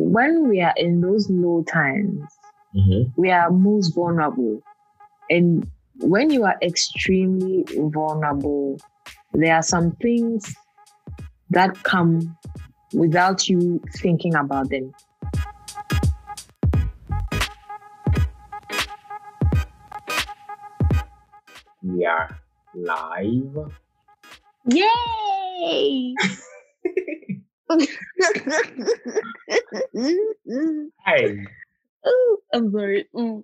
when we are in those low times, Mm-hmm. we are most vulnerable. And when you are extremely vulnerable, there are some things that come without you thinking about them. We are live. Yay! Hi. Ooh, I'm sorry. Mm.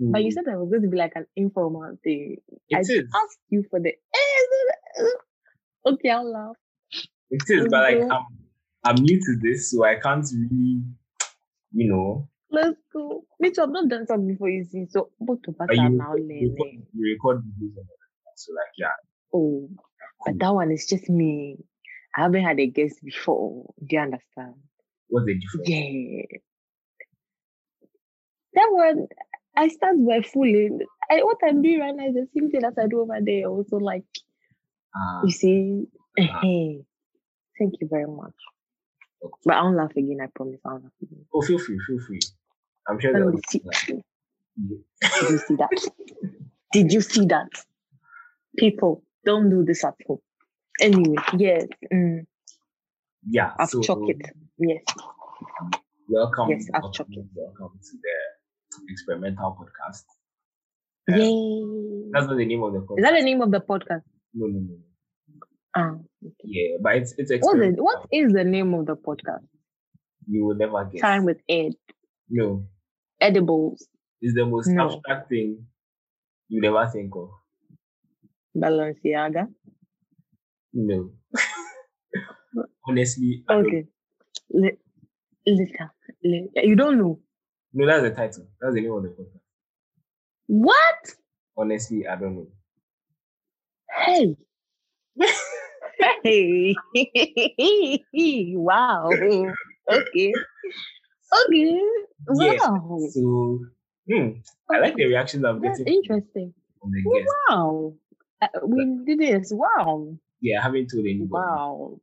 But you Mm, said that was going to be like an informal thing. I It is. asked you for the. Okay, I'll laugh. It is, but like. I'm I'm new to this, so I can't really, you know. Let's go. Me too. I've not done something before you see. So both of us are now learning. record, you record videos and all that. So like yeah, Oh, but that one is just me. I haven't had a guest before. Do you understand? What's the difference? Yeah. That one, I start by fooling. I, what I'm doing right now is the same thing as I do over there. Also, like, Ah, you see, Ah. hey, thank you very much. okay. But I won't laugh again. I promise. I won't laugh again. Oh, feel free, feel free. I'm sure Let there me was see. Did you see that? Did you see that? People, don't do this at home. Anyway, yes. Mm, yeah. I've so chalked it. Yes. welcome, Yes, I've welcome, chalked it. welcome to the experimental podcast. Um, Yay. That's not the name of the podcast. Is that the name of the podcast? No, no, no. no. Ah, Yeah, but it's it's the, experimental. what is the name of the podcast? You will never guess. Time with Ed. No, Edibles. Is the most No. abstract thing you never think of. Balenciaga. No. Honestly, I Okay. Li- Lita. Li- You don't know. no, that's the title. That's the name of the podcast. What? Honestly, I don't know. Hey. hey. wow. Okay. Okay. Yes. Wow. So, hmm, I like the reactions I'm That's getting interesting. from the guests. Wow. Uh, we did this. Wow. Yeah, I haven't told anybody. Wow.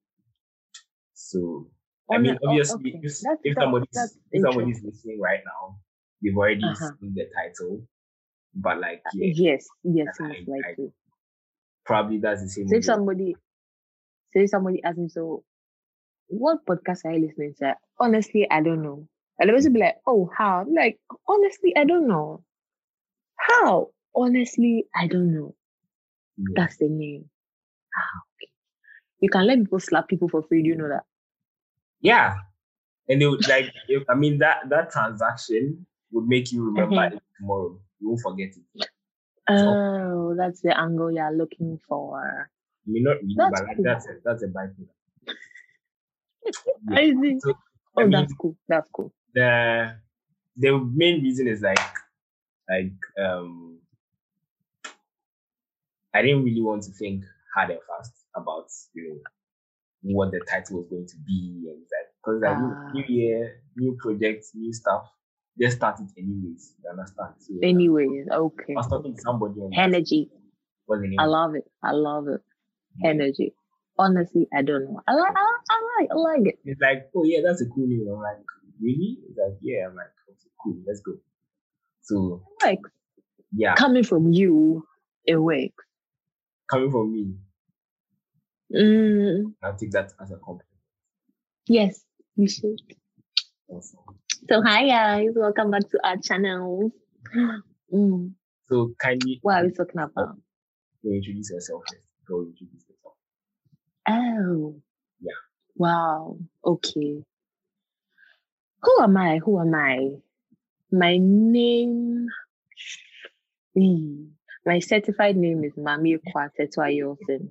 So, I mean, oh, obviously, okay. if, That's- if somebody's that's if somebody's listening right now, they've already Uh-huh. seen the title. But like, yeah, Yes, yes, I- most I- likely. probably that's the same. So if somebody, so if somebody asks me, so what podcast are you listening to? Honestly, I don't know. And the person be like, oh, how? I'm like, honestly, I don't know. How? Honestly, I don't know. Yeah. That's the name. Ah, okay. You can let people slap people for free. Do you know that? Yeah. And they would like if, I mean that that transaction would make you remember Mhm. it tomorrow. You won't forget it. Oh, that's the angle you're looking for. Mean not really, That's but like cool. that's a that's a byproduct. Yeah. I see. So, Oh, I mean, that's cool. That's cool. the the main reason is like like um I didn't really want to think hard and fast about you know what the title was going to be and that because like new- Ah. new year, new projects, new stuff, just started anyways. You understand? So Anyways, okay. I was talking to somebody Energy. the? I love it. I love it. Energy. Honestly, I don't know. I like. I, I like. I like it. It's like, oh yeah, that's a cool name. I'm like, really? It's like, yeah. I'm like, okay, cool. Let's go. So Like yeah, coming from you, it works. coming from me, Mm, I'll take that as a compliment. yes, you should. Also. So hi guys, welcome back to our channel. Mm, So kindly what are we talking about? you introduce yourself first. Go introduce yourself. Oh. Yeah. Wow. Okay. Who am I? Who am I? My name. Hmm. My certified name is Mami Kwatetu Ayosin.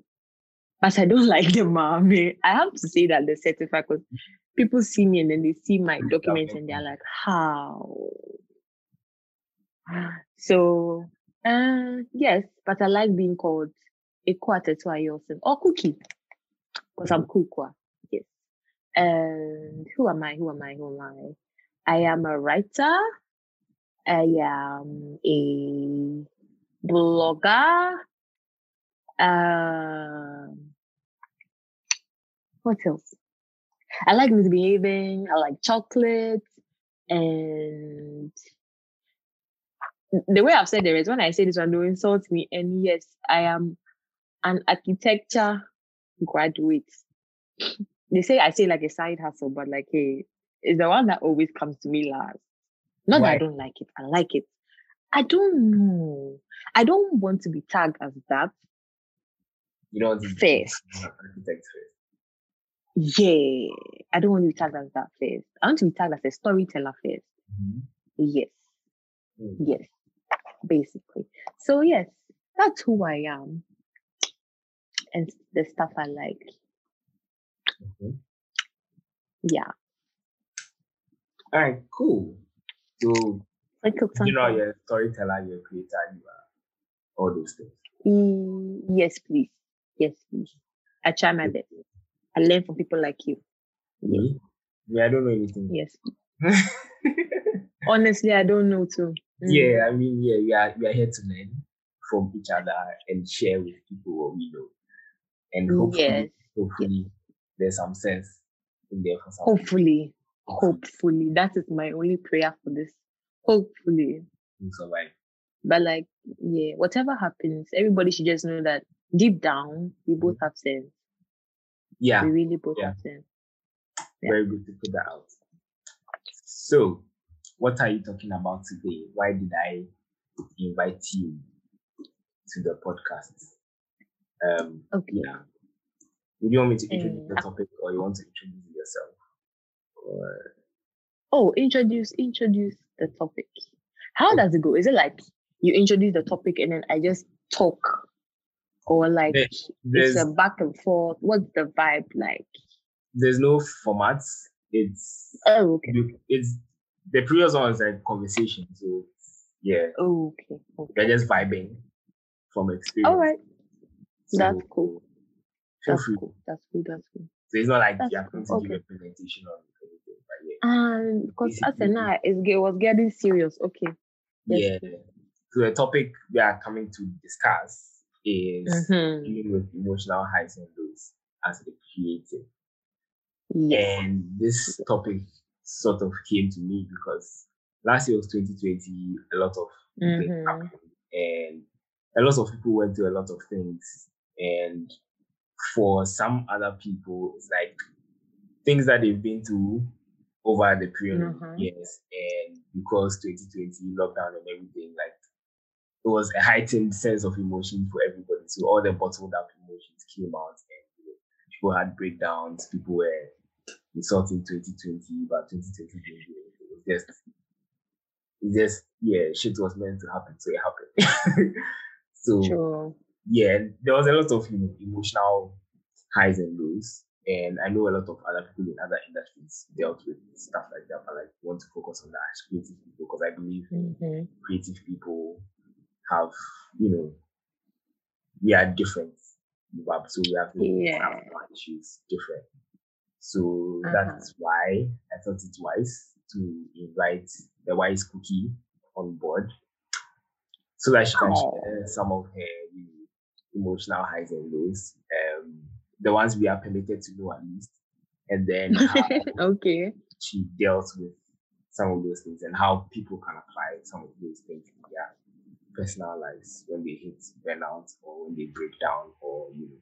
But I don't like the Mami. I have to say that the certified because people see me and then they see my documents and they're like, how? So, uh, yes, but I like being called a quarter Ekwatetu Ayosin or Cookie because I'm Kukwa. Yes. And who am I? Who am I? Who am I? I am a writer. I am a blogger. Um, what else? I like misbehaving. I like chocolate, and the way I've said there is when I say this one, don't insult me. And yes, I am an architecture graduate. they say I say like a side hustle, but like hey, it's the one that always comes to me last. Not Why? that I don't like it. I like it. I don't know. I don't want to be tagged as that. You know, first. Architect first. Yeah, I don't want to be tagged as that first. I want to be tagged as a storyteller 1st mm-hmm. Yes. Mm. Yes. Basically. So yes, that's who I am. And the stuff I like. Mm-hmm. Yeah. All right, cool. So you know, you're a storyteller, you're a creator, you are all those things. Mm, yes, please. Yes, please. I try my best. I learn from people like you. Me? Yeah, I don't know anything. Yes. Honestly, I don't know too. Mm. Yeah, I mean, yeah, we are we are here to learn from each other and share with people what we know. And hopefully, yes. hopefully yes. there's some sense in there for some Hopefully. Hopefully. That is my only prayer for this. Hopefully. You survive. But like, yeah, whatever happens, everybody should just know that deep down, we both mm-hmm. have sense. Yeah. We really both yeah. Yeah. Very good to put that out. So, what are you talking about today? Why did I invite you to the podcast? Um, okay. Yeah. Would you want me to introduce um, the topic or you want to introduce yourself? Or... Oh, introduce, introduce the topic. How does it go? Is it like you introduce the topic and then I just talk? Or like it's a back and forth? What's the vibe like? There's no formats. It's oh okay. It's the previous one was like conversation. So yeah. Oh, okay. okay. They're just vibing from experience. All right. So, That's cool. That's cool. That's cool. That's cool. So it's not like That's you're going to okay. give a presentation on anything, but yeah. And because as a night, it was getting serious. Okay. Yes. Yeah. So the topic we are coming to discuss is mm-hmm. dealing with emotional highs and lows as a creative. Yes. And this topic sort of came to me because last year was 2020, a lot of mm-hmm. things happened, and a lot of people went through a lot of things. And for some other people, it's like things that they've been through over the period mm-hmm. of years. And because 2020 lockdown and everything, like it was a heightened sense of emotion for everybody. So all the bottled up emotions came out and you know, people had breakdowns, people were insulting 2020, but 2020 it was just it just yeah, shit was meant to happen, so it happened. so sure. yeah, there was a lot of you know emotional highs and lows. And I know a lot of other people in other industries dealt with stuff like that, but like want to focus on that as creative people because I believe mm-hmm. creative people have, you know, we are different. So we have to yeah. issues different. So uh-huh. that's why I thought it wise to invite the wise cookie on board so that she can oh. share some of her emotional highs and lows. Um, the ones we are permitted to know at least, and then okay, she dealt with some of those things and how people can apply some of those things in their personal lives when they hit burnout or when they break down or you know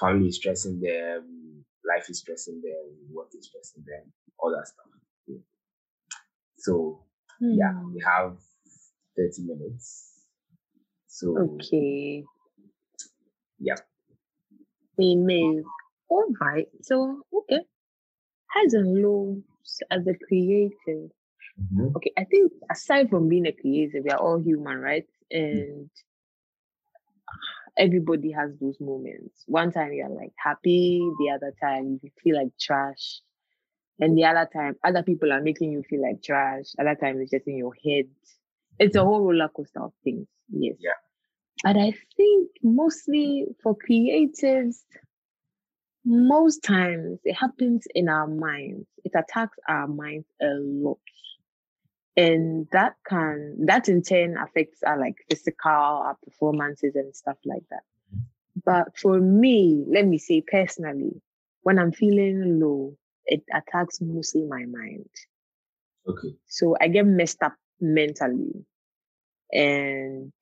family is stressing them, life is stressing them, work is stressing them, all that stuff. Yeah. So mm. yeah, we hmm. have 30 minutes. So okay. Yeah we move. All right. So, okay. Highs and lows as a creative. Mm-hmm. Okay. I think aside from being a creative, we are all human, right? And everybody has those moments. One time you're like happy, the other time you feel like trash. And the other time, other people are making you feel like trash. Other time it's just in your head. It's a mm-hmm. whole roller coaster of things. Yes. Yeah. But I think mostly for creatives, most times it happens in our minds. It attacks our minds a lot. And that can, that in turn affects our like physical, our performances and stuff like that. But for me, let me say personally, when I'm feeling low, it attacks mostly my mind. Okay. So I get messed up mentally. And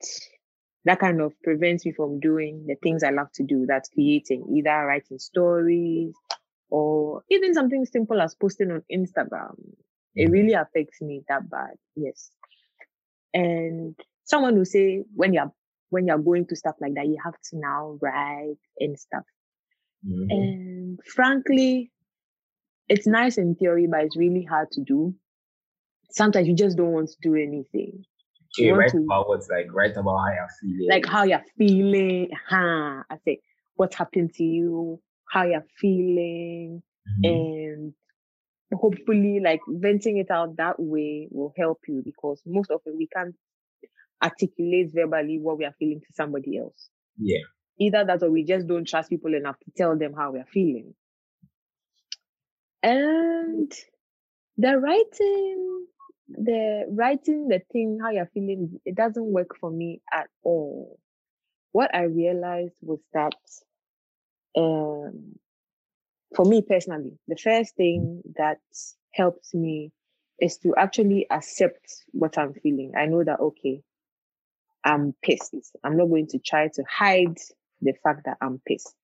that kind of prevents me from doing the things I love to do. That's creating, either writing stories or even something simple as posting on Instagram. It mm-hmm. really affects me that bad. Yes. And someone will say when you're when you're going to stuff like that, you have to now write and stuff. Mm-hmm. And frankly, it's nice in theory, but it's really hard to do. Sometimes you just don't want to do anything. Okay, write to, about what's like write about how you're feeling. Like how you're feeling. Huh. I say what happened to you, how you're feeling, mm-hmm. and hopefully like venting it out that way will help you because most often we can't articulate verbally what we are feeling to somebody else. Yeah. Either that or we just don't trust people enough to tell them how we are feeling. And the writing, the writing the thing, how you're feeling, it doesn't work for me at all. What I realized was that um, for me personally, the first thing that helps me is to actually accept what I'm feeling. I know that, okay, I'm pissed. I'm not going to try to hide the fact that I'm pissed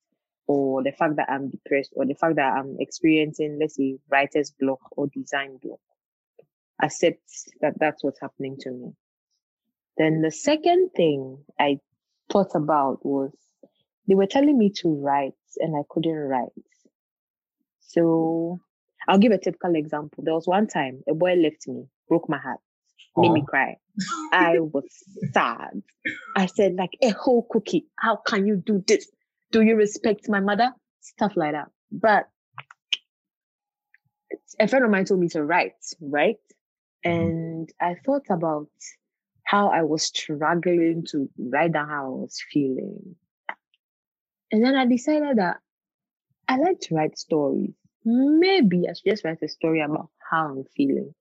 or the fact that I'm depressed or the fact that I'm experiencing, let's say, writer's block or design block. Accept that that's what's happening to me. Then the second thing I thought about was they were telling me to write and I couldn't write. So I'll give a typical example. There was one time a boy left me, broke my heart, made me cry. I was sad. I said, like a whole cookie. How can you do this? Do you respect my mother? Stuff like that. But a friend of mine told me to write, right? Mm-hmm. And I thought about how I was struggling to write down how I was feeling. And then I decided that I like to write stories. Maybe I should just write a story about how I'm feeling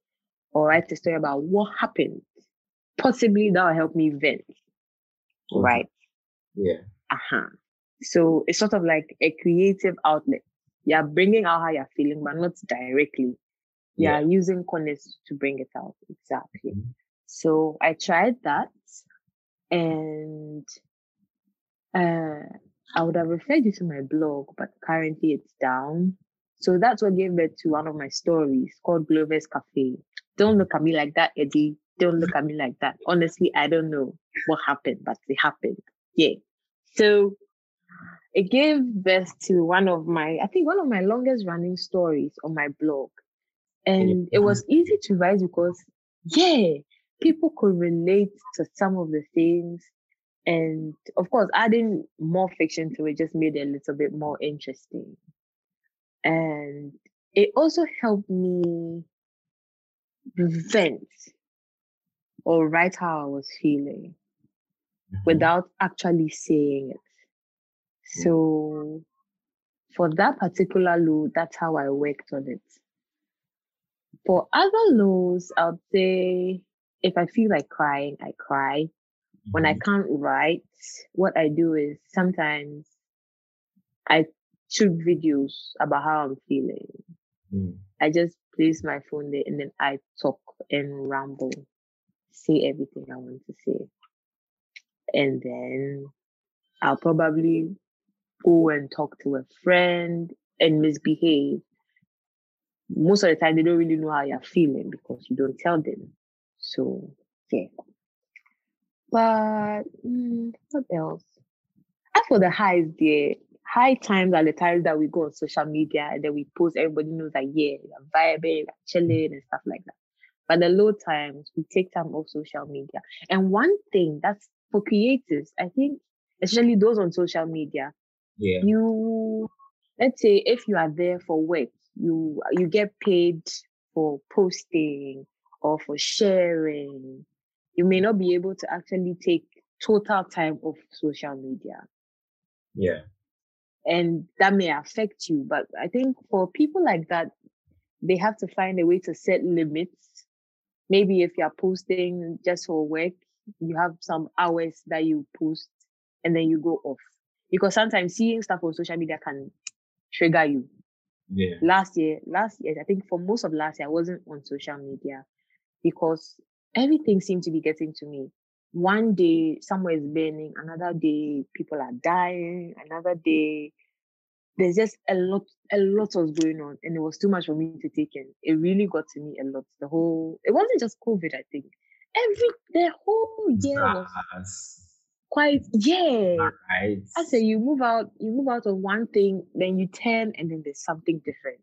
or write a story about what happened. Possibly that will help me vent. Okay. Right? Yeah. Uh huh. So it's sort of like a creative outlet. You're bringing out how you're feeling, but not directly. You're yeah. using corners to bring it out. Exactly. Mm-hmm. So I tried that and uh, I would have referred you to my blog, but currently it's down. So that's what gave birth to one of my stories called Glover's Cafe. Don't look at me like that, Eddie. Don't look at me like that. Honestly, I don't know what happened, but it happened. Yeah. So it gave birth to one of my, I think one of my longest running stories on my blog. And it was easy to write because, yeah, people could relate to some of the things and of course, adding more fiction to it just made it a little bit more interesting. And it also helped me vent or write how I was feeling mm-hmm. without actually saying it. So for that particular low, that's how I worked on it. For other lows, I'll say if I feel like crying, I cry. When I mm-hmm. can't write, what I do is sometimes I shoot videos about how I'm feeling. Mm. I just place my phone there and then I talk and ramble, say everything I want to say. And then I'll probably go and talk to a friend and misbehave. Most of the time, they don't really know how you're feeling because you don't tell them. So, yeah. But mm, what else? As for the highs, the high times are the times that we go on social media and then we post. Everybody knows that yeah, we're vibing, we're chilling, and stuff like that. But the low times, we take time off social media. And one thing that's for creators, I think, especially those on social media, yeah, you let's say if you are there for work, you you get paid for posting or for sharing you may not be able to actually take total time off social media. Yeah. And that may affect you. But I think for people like that, they have to find a way to set limits. Maybe if you're posting just for work, you have some hours that you post and then you go off. Because sometimes seeing stuff on social media can trigger you. Yeah. Last year, last year, I think for most of last year, I wasn't on social media because everything seemed to be getting to me. One day, somewhere is burning. Another day, people are dying. Another day, there's just a lot, a lot was going on, and it was too much for me to take in. It really got to me a lot. The whole, it wasn't just COVID. I think every the whole year was quite yeah. Right. I say you move out, you move out of one thing, then you turn, and then there's something different.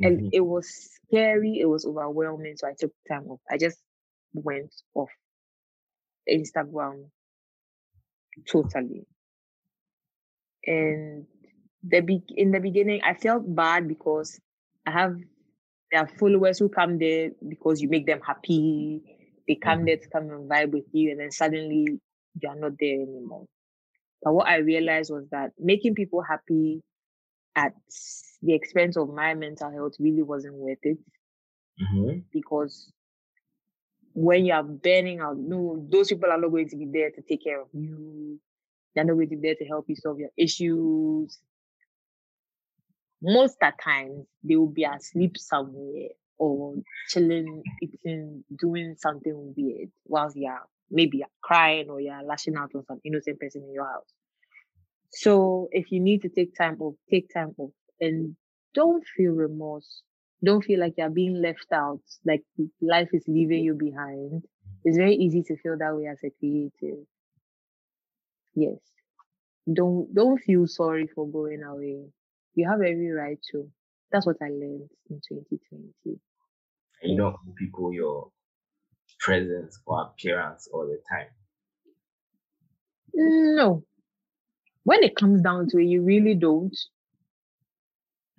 And mm-hmm. it was scary. It was overwhelming. So I took time off. I just went off Instagram totally. And the be- in the beginning, I felt bad because I have there are followers who come there because you make them happy. They come mm-hmm. there to come and vibe with you, and then suddenly you are not there anymore. But what I realized was that making people happy at the expense of my mental health really wasn't worth it. Mm-hmm. Because when you are burning out, no, those people are not going to be there to take care of you. They're not going to be there to help you solve your issues. Most of the times, they will be asleep somewhere or chilling, eating, doing something weird whilst you're maybe crying or you're lashing out on some innocent person in your house. So if you need to take time off, take time off and don't feel remorse. Don't feel like you're being left out, like life is leaving you behind. It's very easy to feel that way as a creative. Yes. Don't don't feel sorry for going away. You have every right to. That's what I learned in 2020. You don't owe people your presence or appearance all the time. No. When it comes down to it, you really don't.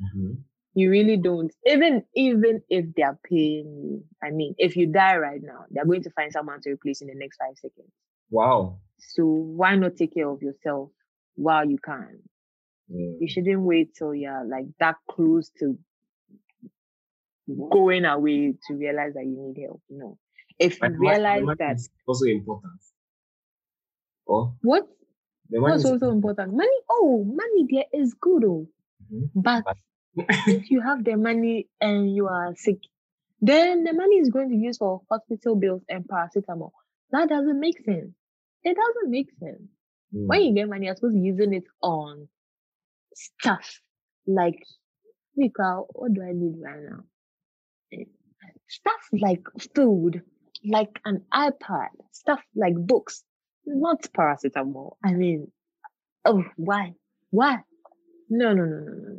Mm-hmm. You really don't. Even even if they are paying you, I mean, if you die right now, they're going to find someone to replace in the next five seconds. Wow. So why not take care of yourself while you can? Mm. You shouldn't wait till you're like that close to going away to realize that you need help. No. If you realize that also important. Oh what? What's also important? Money, oh, money there is good, oh. Mm-hmm. But if you have the money and you are sick, then the money is going to be used for hospital bills and paracetamol. That doesn't make sense. It doesn't make sense. Mm. When you get money, you're supposed to be using it on stuff like, Mika, what do I need right now? Eh, stuff like food, like an iPad, stuff like books, not paracetamol. I mean, oh, why? Why? No, no, no, no, no.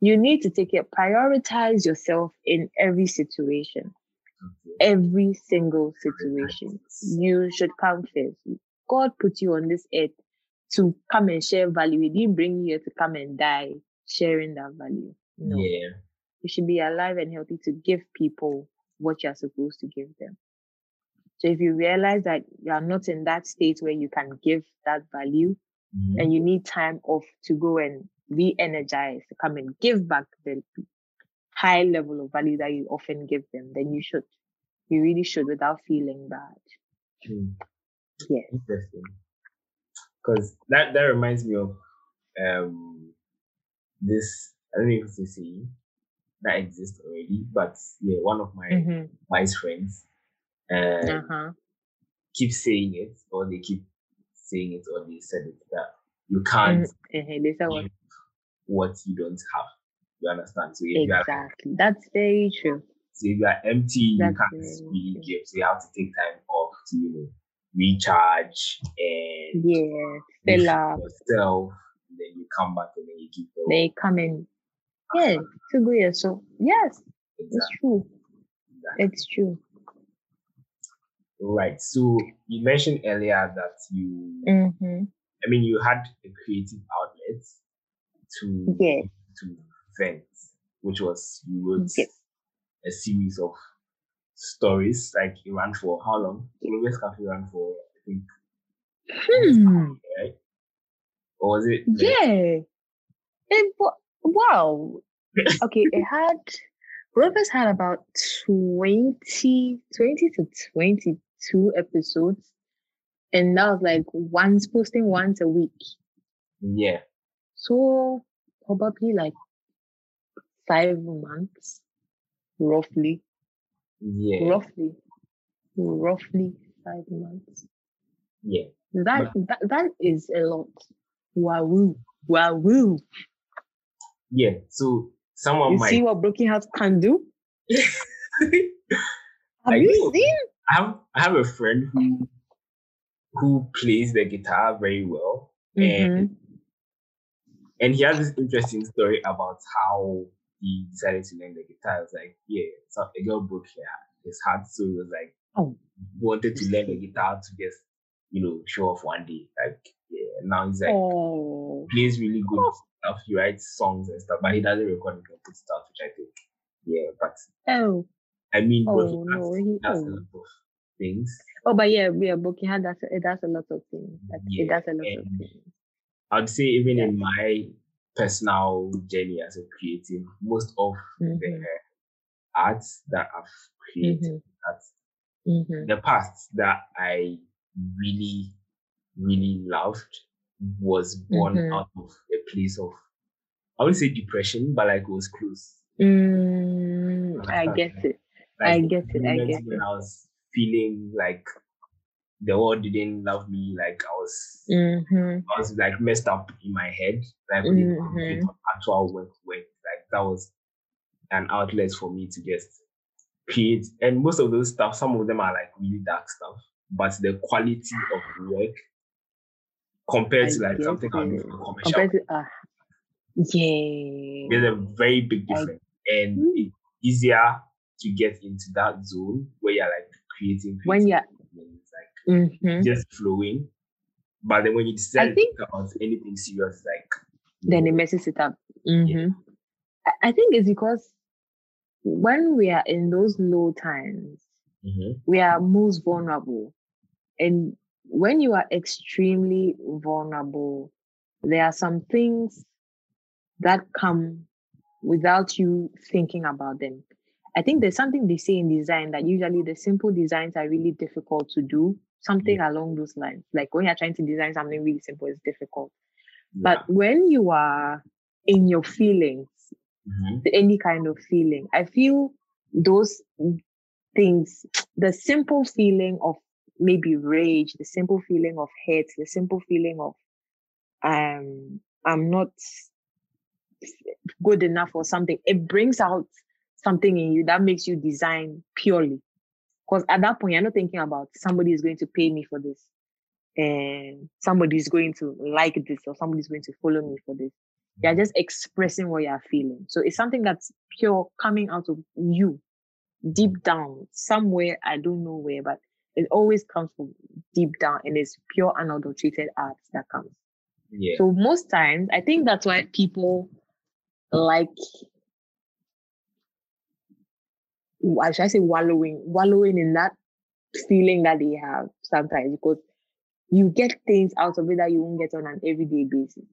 You need to take it, prioritize yourself in every situation. Every single situation. You should come first. God put you on this earth to come and share value. He didn't bring you here to come and die sharing that value. No. Yeah. You should be alive and healthy to give people what you're supposed to give them. So if you realize that you are not in that state where you can give that value mm-hmm. and you need time off to go and re-energize, to come and give back the high level of value that you often give them, then you should. You really should without feeling bad. Mm. Yeah. Interesting. Because that, that reminds me of um this I don't know if it's see that exists already, but yeah, one of my mm-hmm. wise friends and uh-huh. keep saying it, or they keep saying it, or they said it that you can't mm-hmm. what? What you don't have. You understand? So if exactly, that's very true. So if you are empty, that's you can't really give. So you have to take time off to you know recharge and yeah, fill up yourself. Then you come back and then you keep going. They come in. Yeah, to go so yes, exactly. it's true. Exactly. It's true. Right. So you mentioned earlier that you, mm-hmm. I mean, you had a creative outlet to yeah. to vent, which was you wrote yes. a series of stories. Like it ran for how long? Always Cafe ran for I think. Hmm. Right. Or was it? Yeah. It wow. okay, it had Rovers had about 20, 20 to 22 episodes. And that was like once posting once a week. Yeah. So probably like five months, roughly. Yeah. Roughly. Roughly five months. Yeah. That but, that, that is a lot. Wow. Wow. Yeah. So someone you might see what broken hearts can do? have I you seen? I have I have a friend who who plays the guitar very well. Mm-hmm. And and he has this interesting story about how he decided to learn the guitar. It's like, yeah, so a girl broke his heart, so he was like, oh, wanted to learn the guitar to just, you know, show off one day. Like, yeah, now he's like, oh. plays really good Oh. stuff. He writes songs and stuff, but he doesn't record and good stuff, which I think, yeah, but Oh, I mean, Oh, no, he- a oh. lot of things. oh, but yeah, yeah, broken heart. That's it. Does a lot of things. Like, Yeah, It does a lot of things. I'd say even in my personal journey as a creative, most of Mhm. the arts that I've created, Mhm. that Mhm. the past that I really, really loved was born Mhm. out of a place of, I wouldn't say depression, but like it was close. Mm, I get it. Like I get it. I get when it. I was feeling like the world didn't love me, like I was Mm-hmm. I was like messed up in my head. Like when concentrate Mhm. on actual work, work. Like that was an outlet for me to just create. And most of those stuff, some of them are like really dark stuff, but the quality of work compared I to like something I'll do for commercial, to, uh, yeah. there's a very big I- difference, and Mm. it's easier to get into that zone where you're like creating. When you're- and it's like Mm-hmm. just flowing. But then when you decide think- to talk about anything serious, like Then it messes it up. Mm-hmm. I, I think it's because when we are in those low times, Mhm. we are most vulnerable. And when you are extremely vulnerable, there are some things that come without you thinking about them. I think there's something they say in design that usually the simple designs are really difficult to do. Something along those lines. Like when you're trying to design something really simple, it's difficult. But when you are in your feelings, Mhm. any kind of feeling. I feel those things, the simple feeling of maybe rage, the simple feeling of hate, the simple feeling of um I'm not good enough or something, it brings out something in you that makes you design purely. Because at that point, you're not thinking about somebody is going to pay me for this, and somebody is going to like this, or somebody is going to follow me for this you're mm. just expressing what you're feeling. So it's something that's pure coming out of you deep mm. down, somewhere, I don't know where, but it always comes from deep down and it's pure unadulterated art that comes. Yeah. So most times, I think that's why people like, why should I say wallowing, wallowing in that feeling that they have sometimes because you get things out of it that you won't get on an everyday basis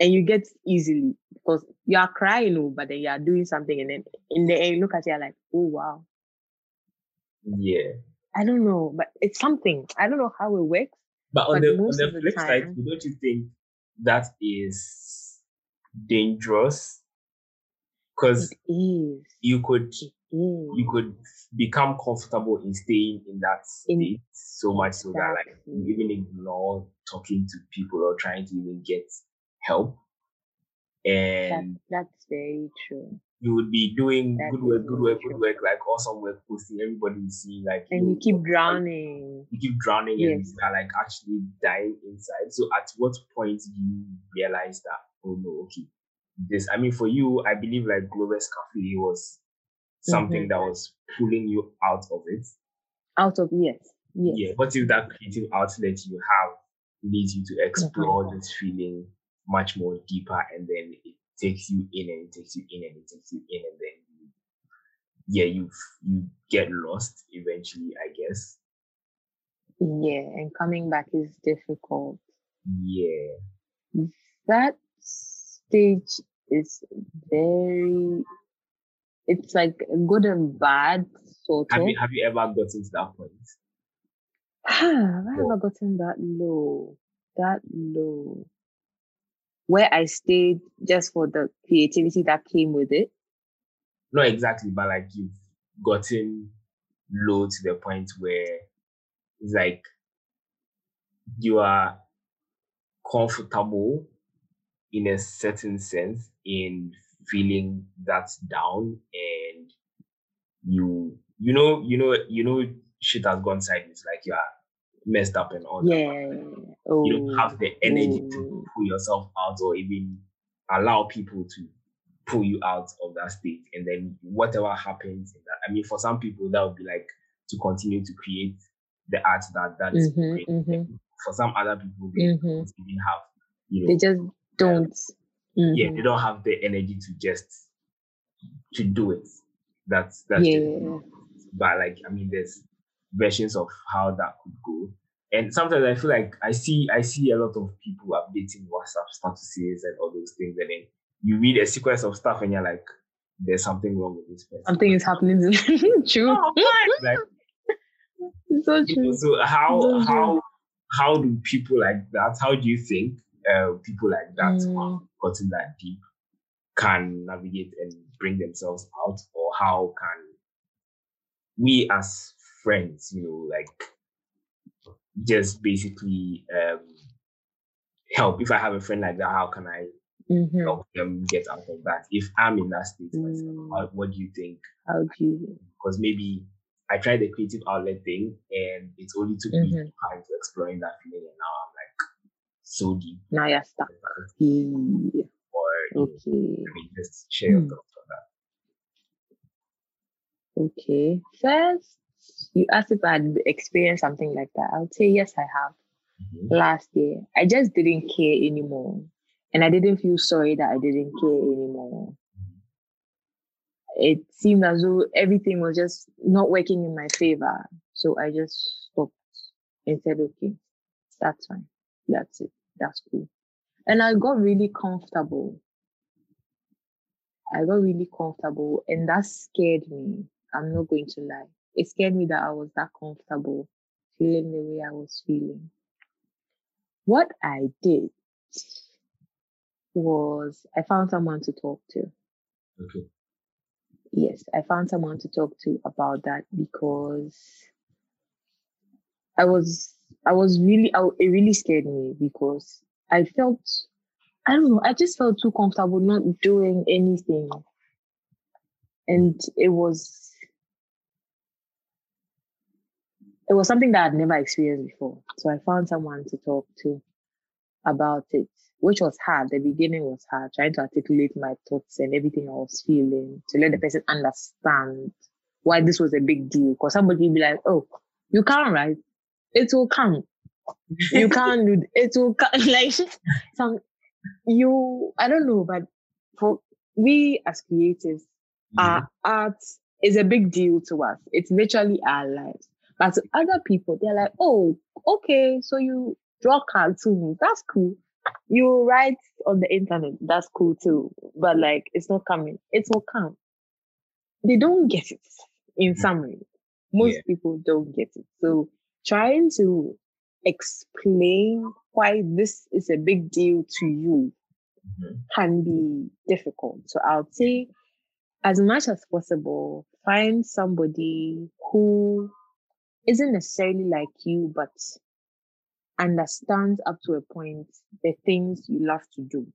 and you get easily because you are crying, oh, but then you are doing something, and then in the end, you look at it, you're like, oh wow, yeah. I don't know, but it's something. I don't know how it works. But on But the on the flip side, don't you think that is dangerous? Because you could Is. you could become comfortable in staying in that In- state so much so that like you even ignore talking to people or trying to even get help. That, And that's very true. you would be doing That good work, good work, good work, like awesome work, posting. Everybody will see, like And you know, keep drowning. You keep drowning, and you are like actually dying inside. So, at what point do you realize that? Oh no, okay, this. I mean, for you, I believe like Glover's Cafe was something Mhm. that was pulling you out of it. Out of yes. Yes. Yeah. What if that creative outlet you have leads you to explore Mm-hmm. this feeling much more deeper, and then it takes you in, and it takes you in, and it takes you in, and then you, yeah, you you get lost eventually, I guess. Yeah. And coming back is difficult. Yeah. that stage is very it's like good and bad sort Have of you have you ever gotten to that point? have I ever gotten that low that low where I stayed just for the creativity that came with it. Not exactly, but like you've gotten low to the point where it's like you are comfortable in a certain sense in feeling that's down and you you know you know you know shit has gone sideways like you are messed up and all yeah. that. Oh. You don't have the energy oh. to pull yourself out or even allow people to pull you out of that state. And then whatever happens in that, I mean, for some people that would be like to continue to create the art that that is mm-hmm, mm-hmm. For some other people, they mm-hmm. don't even have, you know, they just don't. Um, yeah, they don't have the energy to just to do it. That's that's yeah. But like I mean, there's versions of how that could go. And sometimes I feel like I see I see a lot of people updating WhatsApp statuses and all those things, and then you read a sequence of stuff and you're like, there's something wrong with this person. Something is happening. true. Oh, like, so true. So how so how how do people like that? How do you think uh, people like that mm. gotten that deep can navigate and bring themselves out, or how can we as friends, you know, like just basically um, help. If I have a friend like that, how can I mm-hmm. help them get out of that? If I'm in that state mm. myself, what do you think? How do you? Because maybe I tried the creative outlet thing and it only took mm-hmm. me time to exploring that feeling, and now I'm so deep. Now you're stuck. Yeah. Or okay. I mean, just share your mm. thoughts on that. Okay. First, you asked if I'd experienced something like that. I'll say yes, I have. Mm-hmm. Last year, I just didn't care anymore, and I didn't feel sorry that I didn't care anymore. It seemed as though everything was just not working in my favor, so I just stopped and said, "Okay, that's fine. That's it. That's cool." And I got really comfortable. I got really comfortable, and that scared me. I'm not going to lie it scared me that I was that comfortable feeling the way I was feeling. What I did was I found someone to talk to. Okay. Yes, I found someone to talk to about that because I was I was really it really scared me because I felt I don't know I just felt too comfortable not doing anything, and it was it was something that I'd never experienced before. So I found someone to talk to about it, which was hard. The beginning was hard, trying to articulate my thoughts and everything I was feeling to let the person understand why this was a big deal. Because somebody would be like, oh, you can't write. It will come. You can't do it will come like some you I don't know, but for we as creatives, mm-hmm. our art is a big deal to us. It's literally our lives. But to other people, they're like, oh, okay, so you draw cartoons. That's cool. You write on the internet. That's cool too. But like, it's not coming. It will come. They don't get it in mm-hmm. summary. Most yeah. people don't get it. So trying to explain why this is a big deal to you mm-hmm. can be difficult. So I'll say, as much as possible, find somebody who isn't necessarily like you, but understands up to a point the things you love to do.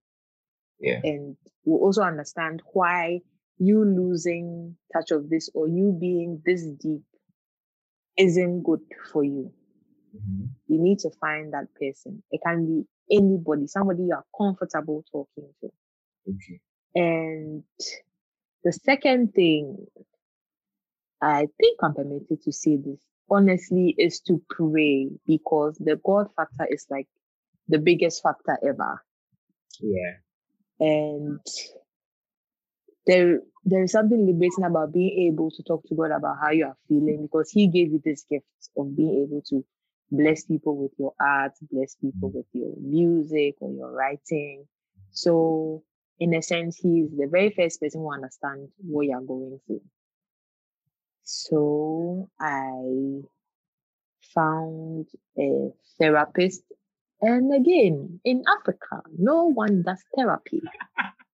Yeah. And will also understand why you losing touch of this or you being this deep isn't good for you. Mm-hmm. You need to find that person. It can be anybody, somebody you are comfortable talking to. Okay. And the second thing, I think I'm permitted to say this honestly is to pray because the God factor is like the biggest factor ever. Yeah. And there there is something liberating about being able to talk to God about how you are feeling because He gave you this gift of being able to bless people with your art, bless people mm. with your music or your writing. So in a sense, he is the very first person who understands what you're going through. So I found a therapist And again, in Africa, no one does therapy.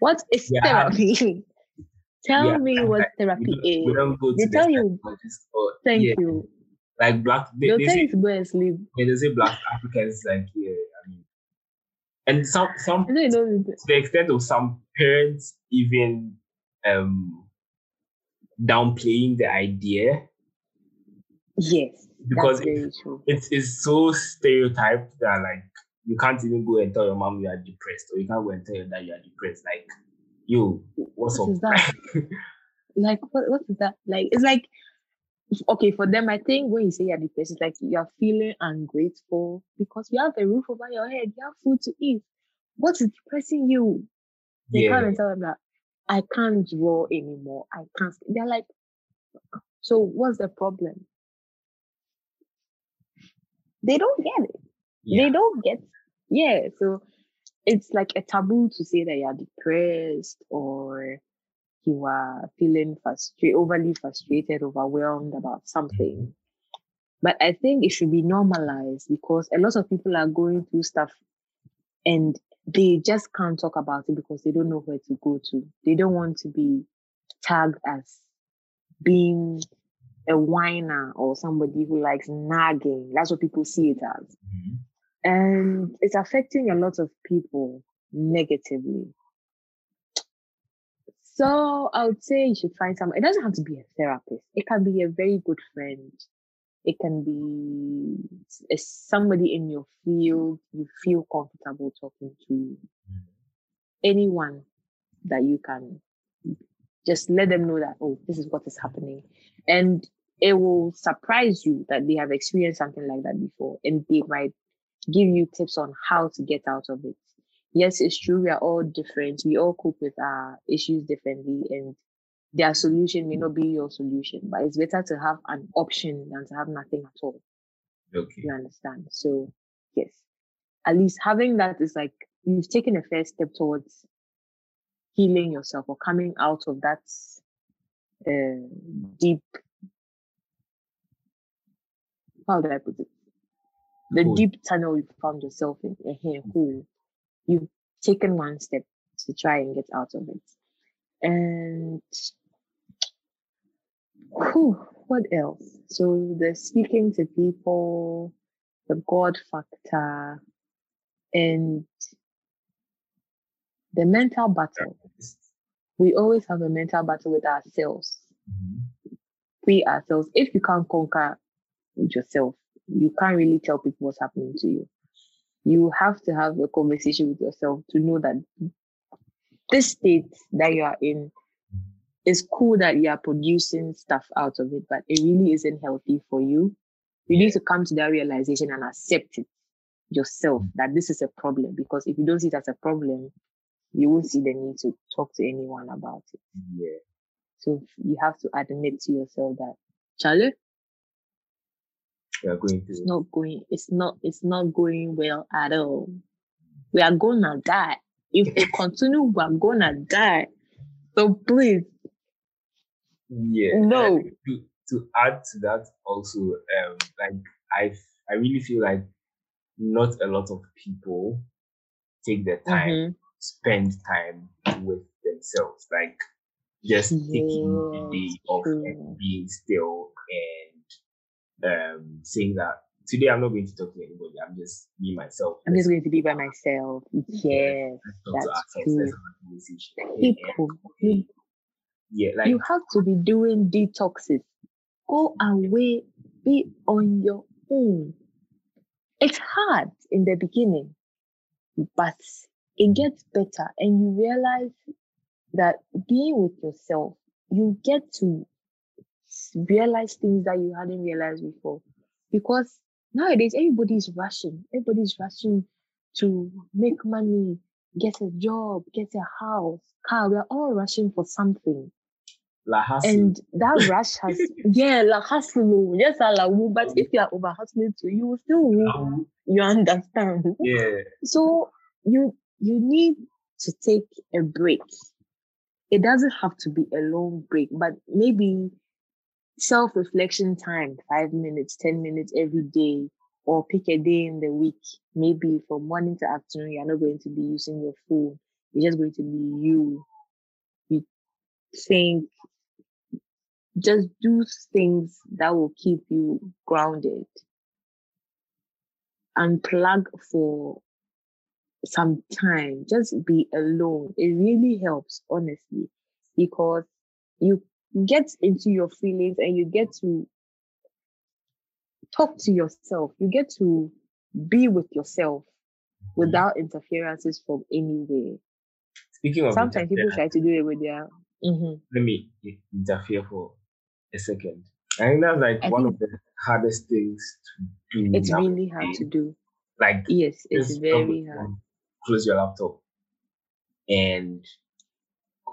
what is yeah. therapy? Tell yeah, me what therapy we is. We don't go to they tell you. Or, thank yeah. you. Like black, they, They'll they tell say, you to go and sleep. When they say black Africans, like yeah, I mean, and some some to the extent of some parents even um downplaying the idea. Yes, because it, it's it's so stereotyped that like you can't even go and tell your mom you are depressed, or you can't go and tell your dad you are depressed. Like, you, what's what up? Is that? like, what what is that? Like, it's like okay for them. I think when you say you're depressed, it's like you're feeling ungrateful because you have a roof over your head, you have food to eat. What is depressing you? They yeah. can't tell them that I can't draw anymore. I can't. They're like, so what's the problem? They don't get it. Yeah. They don't get, yeah. So it's like a taboo to say that you're depressed or you are feeling frustrated, overly frustrated, overwhelmed about something. Mm-hmm. But I think it should be normalized because a lot of people are going through stuff and they just can't talk about it because they don't know where to go to. They don't want to be tagged as being a whiner or somebody who likes nagging. That's what people see it as. Mm-hmm. And it's affecting a lot of people negatively. So I would say you should find someone. It doesn't have to be a therapist. It can be a very good friend. It can be somebody in your field you feel comfortable talking to. Anyone that you can just let them know that, oh, this is what is happening. And it will surprise you that they have experienced something like that before and they might give you tips on how to get out of it. Yes, it's true, we are all different. We all cope with our issues differently, and their solution may not be your solution, but it's better to have an option than to have nothing at all. Okay. You understand? So, yes, at least having that is like you've taken a first step towards healing yourself or coming out of that uh, deep how do I put it? The cool. deep tunnel you found yourself in, a here, cool. You've taken one step to try and get out of it. And whew, what else? So the speaking to people, the God factor, and the mental battle. We always have a mental battle with ourselves. Mm-hmm. We ourselves. If you can't conquer yourself. You can't really tell people what's happening to you. You have to have a conversation with yourself to know that this state that you are in is cool that you are producing stuff out of it, but it really isn't healthy for you. You need to come to that realization and accept it yourself that this is a problem. Because if you don't see it as a problem, you won't see the need to talk to anyone about it. Yeah. So you have to admit to yourself that, Charlie, we are going It's not going. It's not. It's not going well at all. We are gonna die if we continue. We are gonna die. So please. Yeah. No. To to add to that also, um, like I I really feel like not a lot of people take the time mm-hmm. spend time with themselves like just taking the day off and being still and um, saying that today I'm not going to talk to anybody. I'm just me myself. I'm just going to be by myself. Yes, that's true. People, you, yeah, like you have to be doing detoxes. Go away, be on your own. It's hard in the beginning, but it gets better, and you realize that being with yourself, you get to realize things that you hadn't realized before. Because nowadays everybody's rushing. Everybody's rushing to make money, get a job, get a house, car. We're all rushing for something. La hustle. And that rush has yeah, la hustle. Oh, yes, la but if you are over hustling too, you will still um, you understand. Yeah. So you you need to take a break. It doesn't have to be a long break, but maybe self reflection time, five minutes, 10 minutes every day, or pick a day in the week. Maybe from morning to afternoon, you're not going to be using your phone. You're just going to be you. You think, just do things that will keep you grounded. Unplug for some time. Just be alone. It really helps, honestly, because you get into your feelings and you get to talk to yourself. You get to be with yourself mm-hmm. without interferences from anywhere. Speaking of sometimes people try to do it with their. Mm-hmm. Let me interfere for a second. I think that's like I one of the hardest things to do. It's really hard to do. Like yes, it's very hard. Close your laptop and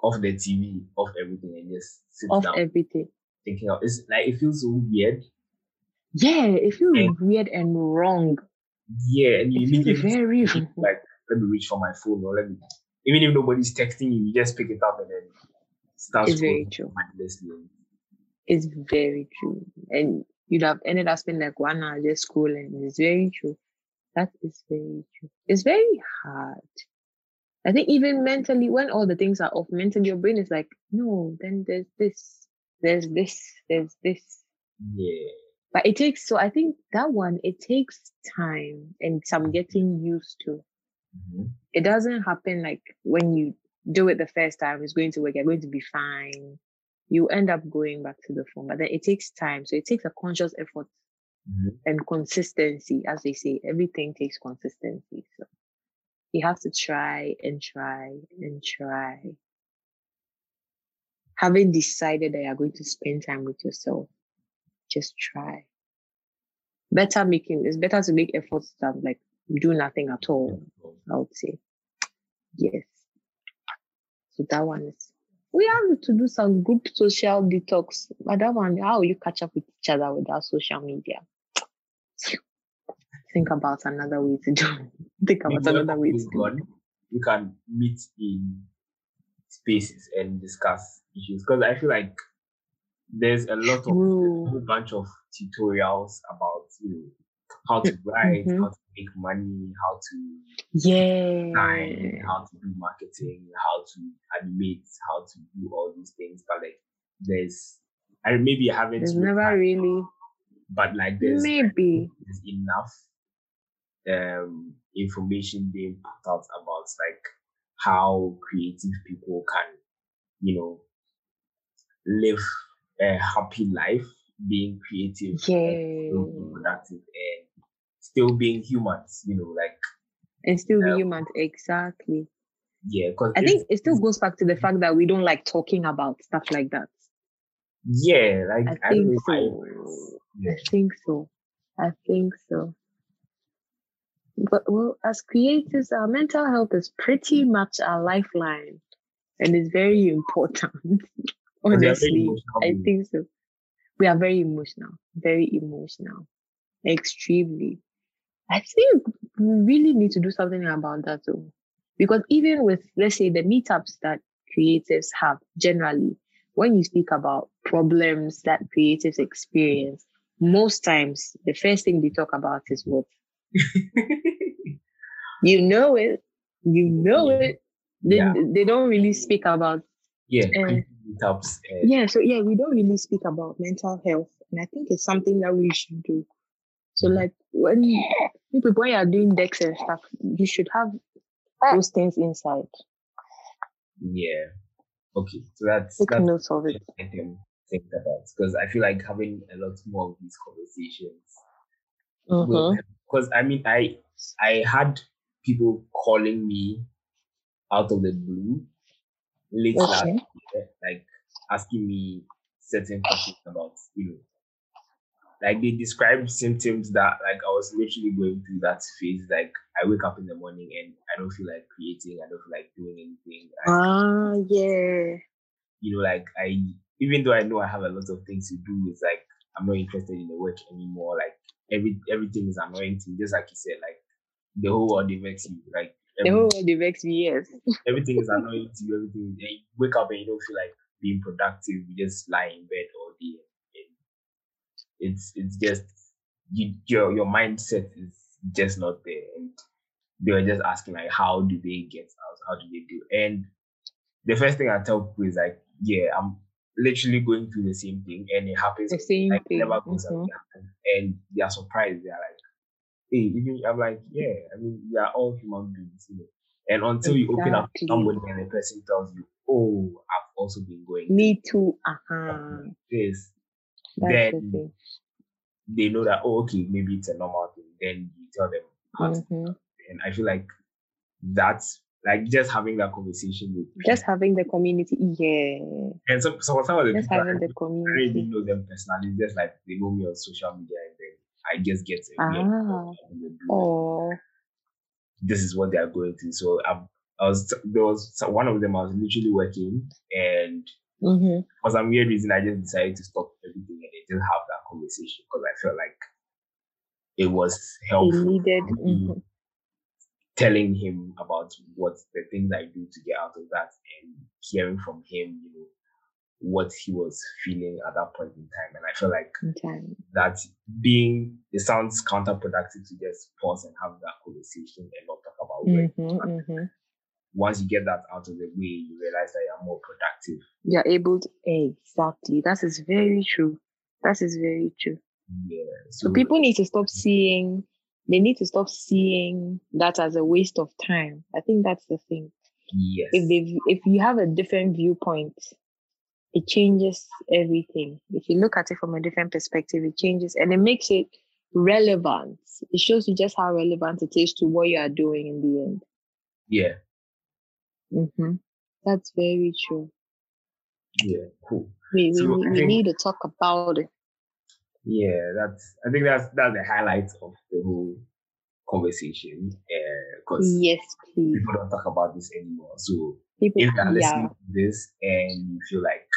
off the TV, off everything, and just sit off down. everything. Thinking of it's like it feels so weird yeah, it feels and, weird and wrong. Yeah, and you immediately very like let me reach for my phone or let me even if nobody's texting you, you just pick it up and then start it's very true. mindlessly. It's very true. And you'd have ended up spending like one hour just scrolling. It's very true. That is very true. It's very hard. I think even mentally, when all the things are off, mentally your brain is like, no, then there's this, there's this, there's this. Yeah but it takes so i think that one it takes time and some getting used to mm-hmm. it doesn't happen like when you do it the first time it's going to work you're going to be fine you end up going back to the phone but then it takes time so it takes a conscious effort mm-hmm. and consistency as they say everything takes consistency so you have to try and try and try having decided that you're going to spend time with yourself just try. Better making it's better to make efforts than like do nothing at all. I would say. Yes. So that one is we have to do some group social detox. But that one, how you catch up with each other without social media? Think about another way to do. Think about another way to do. it. You can meet in spaces and discuss issues because I feel like there's a lot of a whole bunch of tutorials about you know how to write, mm-hmm. how to make money, how to yeah, design, how to do marketing, how to animate, how to do all these things. But like, there's I maybe I haven't. There's never really. But like, there's maybe there's enough um information being put out about like how creative people can, you know, live a happy life, being creative, yeah. being productive, and still being humans. You know, like and still um, be human. Exactly. Yeah, because I think it still goes back to the fact that we don't like talking about stuff like that. Yeah, like I, I think so. Yeah. I think so. I think so. But well, as creators, our mental health is pretty much our lifeline and it's very important. Honestly, I think so. We are very emotional, very emotional, extremely. I think we really need to do something about that too. Because even with, let's say, the meetups that creatives have generally, when you speak about problems that creatives experience, most times the first thing they talk about is what? you know it. You know yeah. it. They, yeah. they don't really speak about yeah, uh, helps. Uh, yeah, so yeah, we don't really speak about mental health, and I think it's something that we should do. So mm-hmm. like when people when you are doing decks and stuff, you should have those things inside. Yeah. Okay. So that's take that's notes of it. I can think about because I feel like having a lot more of these conversations. Because mm-hmm. I mean, I I had people calling me out of the blue late okay. last year, like asking me certain questions about, you know, like they described symptoms that like I was literally going through that phase. Like I wake up in the morning and I don't feel like creating, I don't feel like doing anything. Ah, uh, yeah. You know, like I even though I know I have a lot of things to do, it's like I'm not interested in the work anymore. Like every everything is annoying to me, just like you said, like the whole world affects you. Like the whole world affects me, yes. everything is annoying to you, everything you wake up and you don't feel like being productive, you just lie in bed all day. And it's it's just you, your your mindset is just not there. And they were just asking like, how do they get out? How do they do? And the first thing I tell people is like, yeah, I'm literally going through the same thing, and it happens. The same like, thing. Never goes mm-hmm. and they are surprised. They are like, hey, even I'm like, yeah. I mean, we are all human beings, you know. And until exactly. you open up to somebody and the person tells you, oh, I've also been going. Me too. Uh-huh. This, then the they know that oh, okay, maybe it's a normal thing. Then you tell them mm-hmm. and I feel like that's like just having that conversation with just having the community, yeah. And so, so some of the just people having I, the community. I really know them personally, just like they know me on social media, and then I just get ah. oh. This is what they are going through. So I, I was there was one of them I was literally working, and mm-hmm. for some weird reason I just decided to stop everything and just have that conversation because I felt like it was helpful. needed. Mm-hmm. Telling him about what the things I do to get out of that and hearing from him, you know, what he was feeling at that point in time. And I feel like okay. that being, it sounds counterproductive to just pause and have that conversation and not talk about mm-hmm, mm-hmm. Once you get that out of the way, you realize that you're more productive. You're able to, exactly. That is very true. That is very true. Yeah. So, so people need to stop seeing, they need to stop seeing that as a waste of time. I think that's the thing. Yes. If they if you have a different viewpoint, it changes everything. If you look at it from a different perspective, it changes and it makes it relevant. It shows you just how relevant it is to what you are doing in the end. Yeah. Mm-hmm. That's very true. Yeah, cool. We, we, so we, we think, need to talk about it. Yeah, that's. I think that's that's the highlight of the whole conversation. Because uh, yes, please. People don't talk about this anymore. So people, if you're listening yeah. to this and you feel like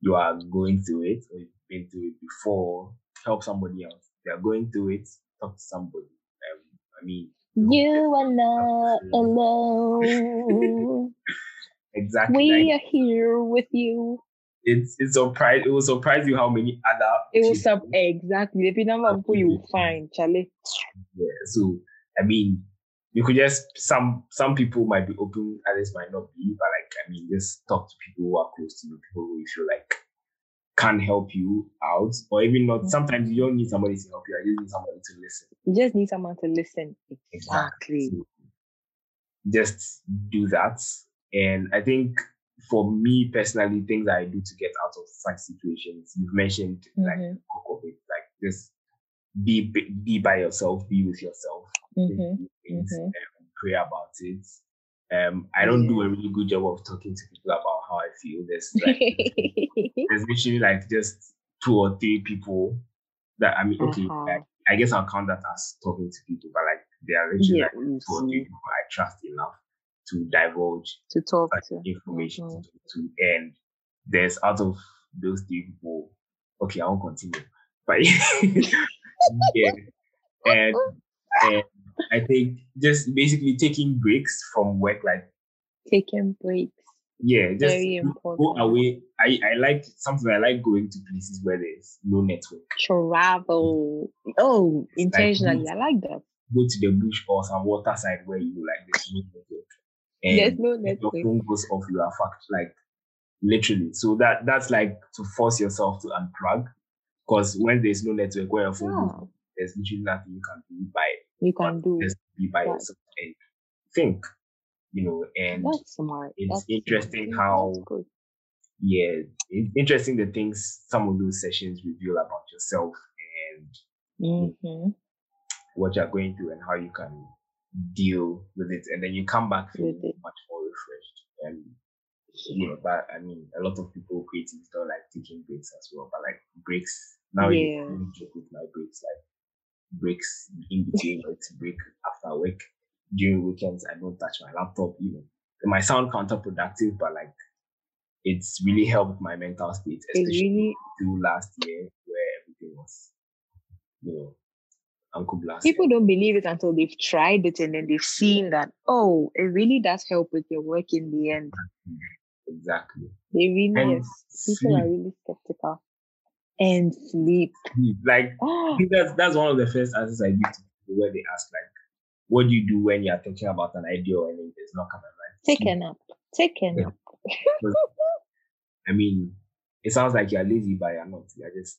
you are going through it or you've been through it before, help somebody else. If They are going through it. Talk to somebody. Um, I mean, you are not alone. exactly. We like, are here with you it's it's surprise it will surprise you how many other it will sub exactly the number of you will find Charlie. Yeah, so I mean you could just some some people might be open, others might not be, but like I mean just talk to people who are close to you, people who you feel like can help you out, or even not. Mm-hmm. Sometimes you don't need somebody to help you. You just need somebody to listen. You just need someone to listen. Exactly. exactly. So just do that, and I think for me personally, things I do to get out of such situations, you've mentioned mm-hmm. like of it, like just be be by yourself, be with yourself, mm-hmm. things, mm-hmm. pray about it. Um, I don't yeah. do a really good job of talking to people about how I feel. There's like there's literally like just two or three people that I mean, okay, uh-huh. like, I guess I'll count that as talking to people, but like they are literally yeah, like two or three people I trust enough to divulge to talk to. information mm-hmm. to, to, and there's out of those three people okay i won't continue but yeah and and i think just basically taking breaks from work like taking breaks. Yeah just Very important. go away. I i like something i like going to places where there's no network. Travel. Oh intentionally like, i like that. go to the bush or some water side where you like there's no network and There's no network. your phone goes off, you are fucked. Like literally. So that that's like to force yourself to unplug. Because when there's no network, where your phone yeah. goes, there's literally nothing you can do by you can do just be by yourself and think. You know, and that's smart. It's that's interesting smart. how yeah, it's interesting the things some of those sessions reveal about yourself and mm-hmm. what you're going through and how you can deal with it, and then you come back feeling much more refreshed. And yeah, but I mean, a lot of people creating don't like taking breaks as well. But like breaks now, yeah. you joke with my breaks, like breaks in between works, break after work. During weekends, I don't touch my laptop You know, It might sound counterproductive, but like it's really helped my mental state, especially really... through last year where everything was, you know, Uncle Blast. People don't believe it until they've tried it and then they've seen that, oh, it really does help with your work in the end. Mm-hmm. Exactly. They really, and yes, people sleep. are really skeptical. and sleep. Like oh. that's that's one of the first answers I give to people where they ask like, "What do you do when you're thinking about an idea or anything that's not coming right?" Take a nap. Take a nap. I mean, it sounds like you're lazy, but you're not. You're just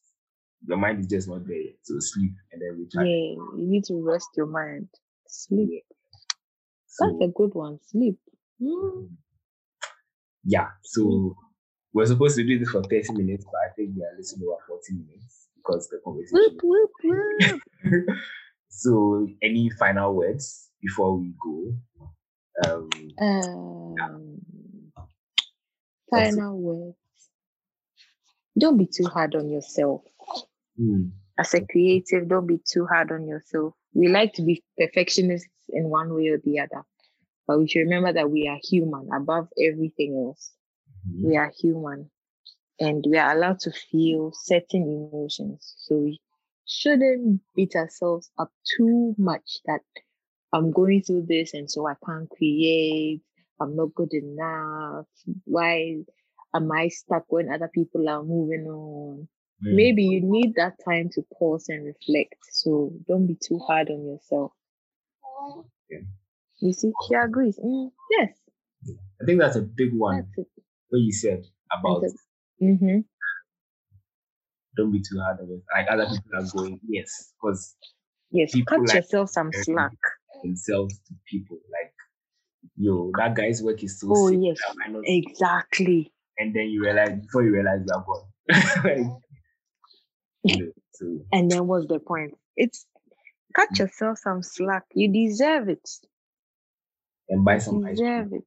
your mind is just not there to sleep and then recharge. Yeah, you need to rest your mind. Sleep. Yeah. So, That's a good one. Sleep. Mm. Yeah. So we're supposed to do this for 30 minutes, but I think we are listening over 40 minutes because the conversation. Whoop, whoop, whoop. so, any final words before we go? Um, um yeah. Final words. Don't be too hard on yourself. Mm. As a creative, don't be too hard on yourself. We like to be perfectionists in one way or the other, but we should remember that we are human above everything else. Mm-hmm. We are human and we are allowed to feel certain emotions. So we shouldn't beat ourselves up too much that I'm going through this and so I can't create. I'm not good enough. Why am I stuck when other people are moving on? Mm. Maybe you need that time to pause and reflect. So don't be too hard on yourself. Yeah. You see, she agrees. Mm, yes. I think that's a big one. What you said about mm-hmm. don't be too hard on it. Like other people are going, yes, because yes, cut like yourself some slack. Themselves to people like, yo, that guy's work is so. Oh sick, yes, exactly. And then you realize before you realize you are gone. like, And then what's the point? It's cut mm. yourself some slack. You deserve it. And buy some ice cream. It.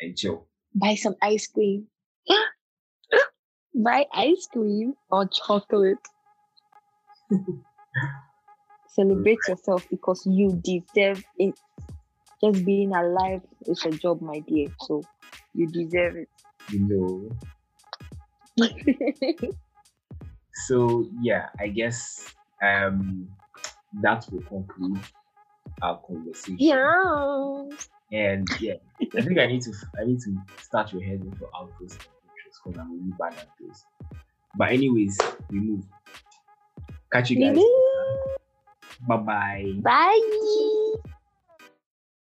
And chill. Buy some ice cream. buy ice cream or chocolate. Celebrate yourself because you deserve it. Just being alive is a job, my dear. So you deserve it. You know. So yeah, I guess um that will conclude our conversation. Yeah. And yeah, I think I need to I need to start your head for intros because I'm really bad at those. But anyways, we move. Catch you guys. Bye-bye. Bye.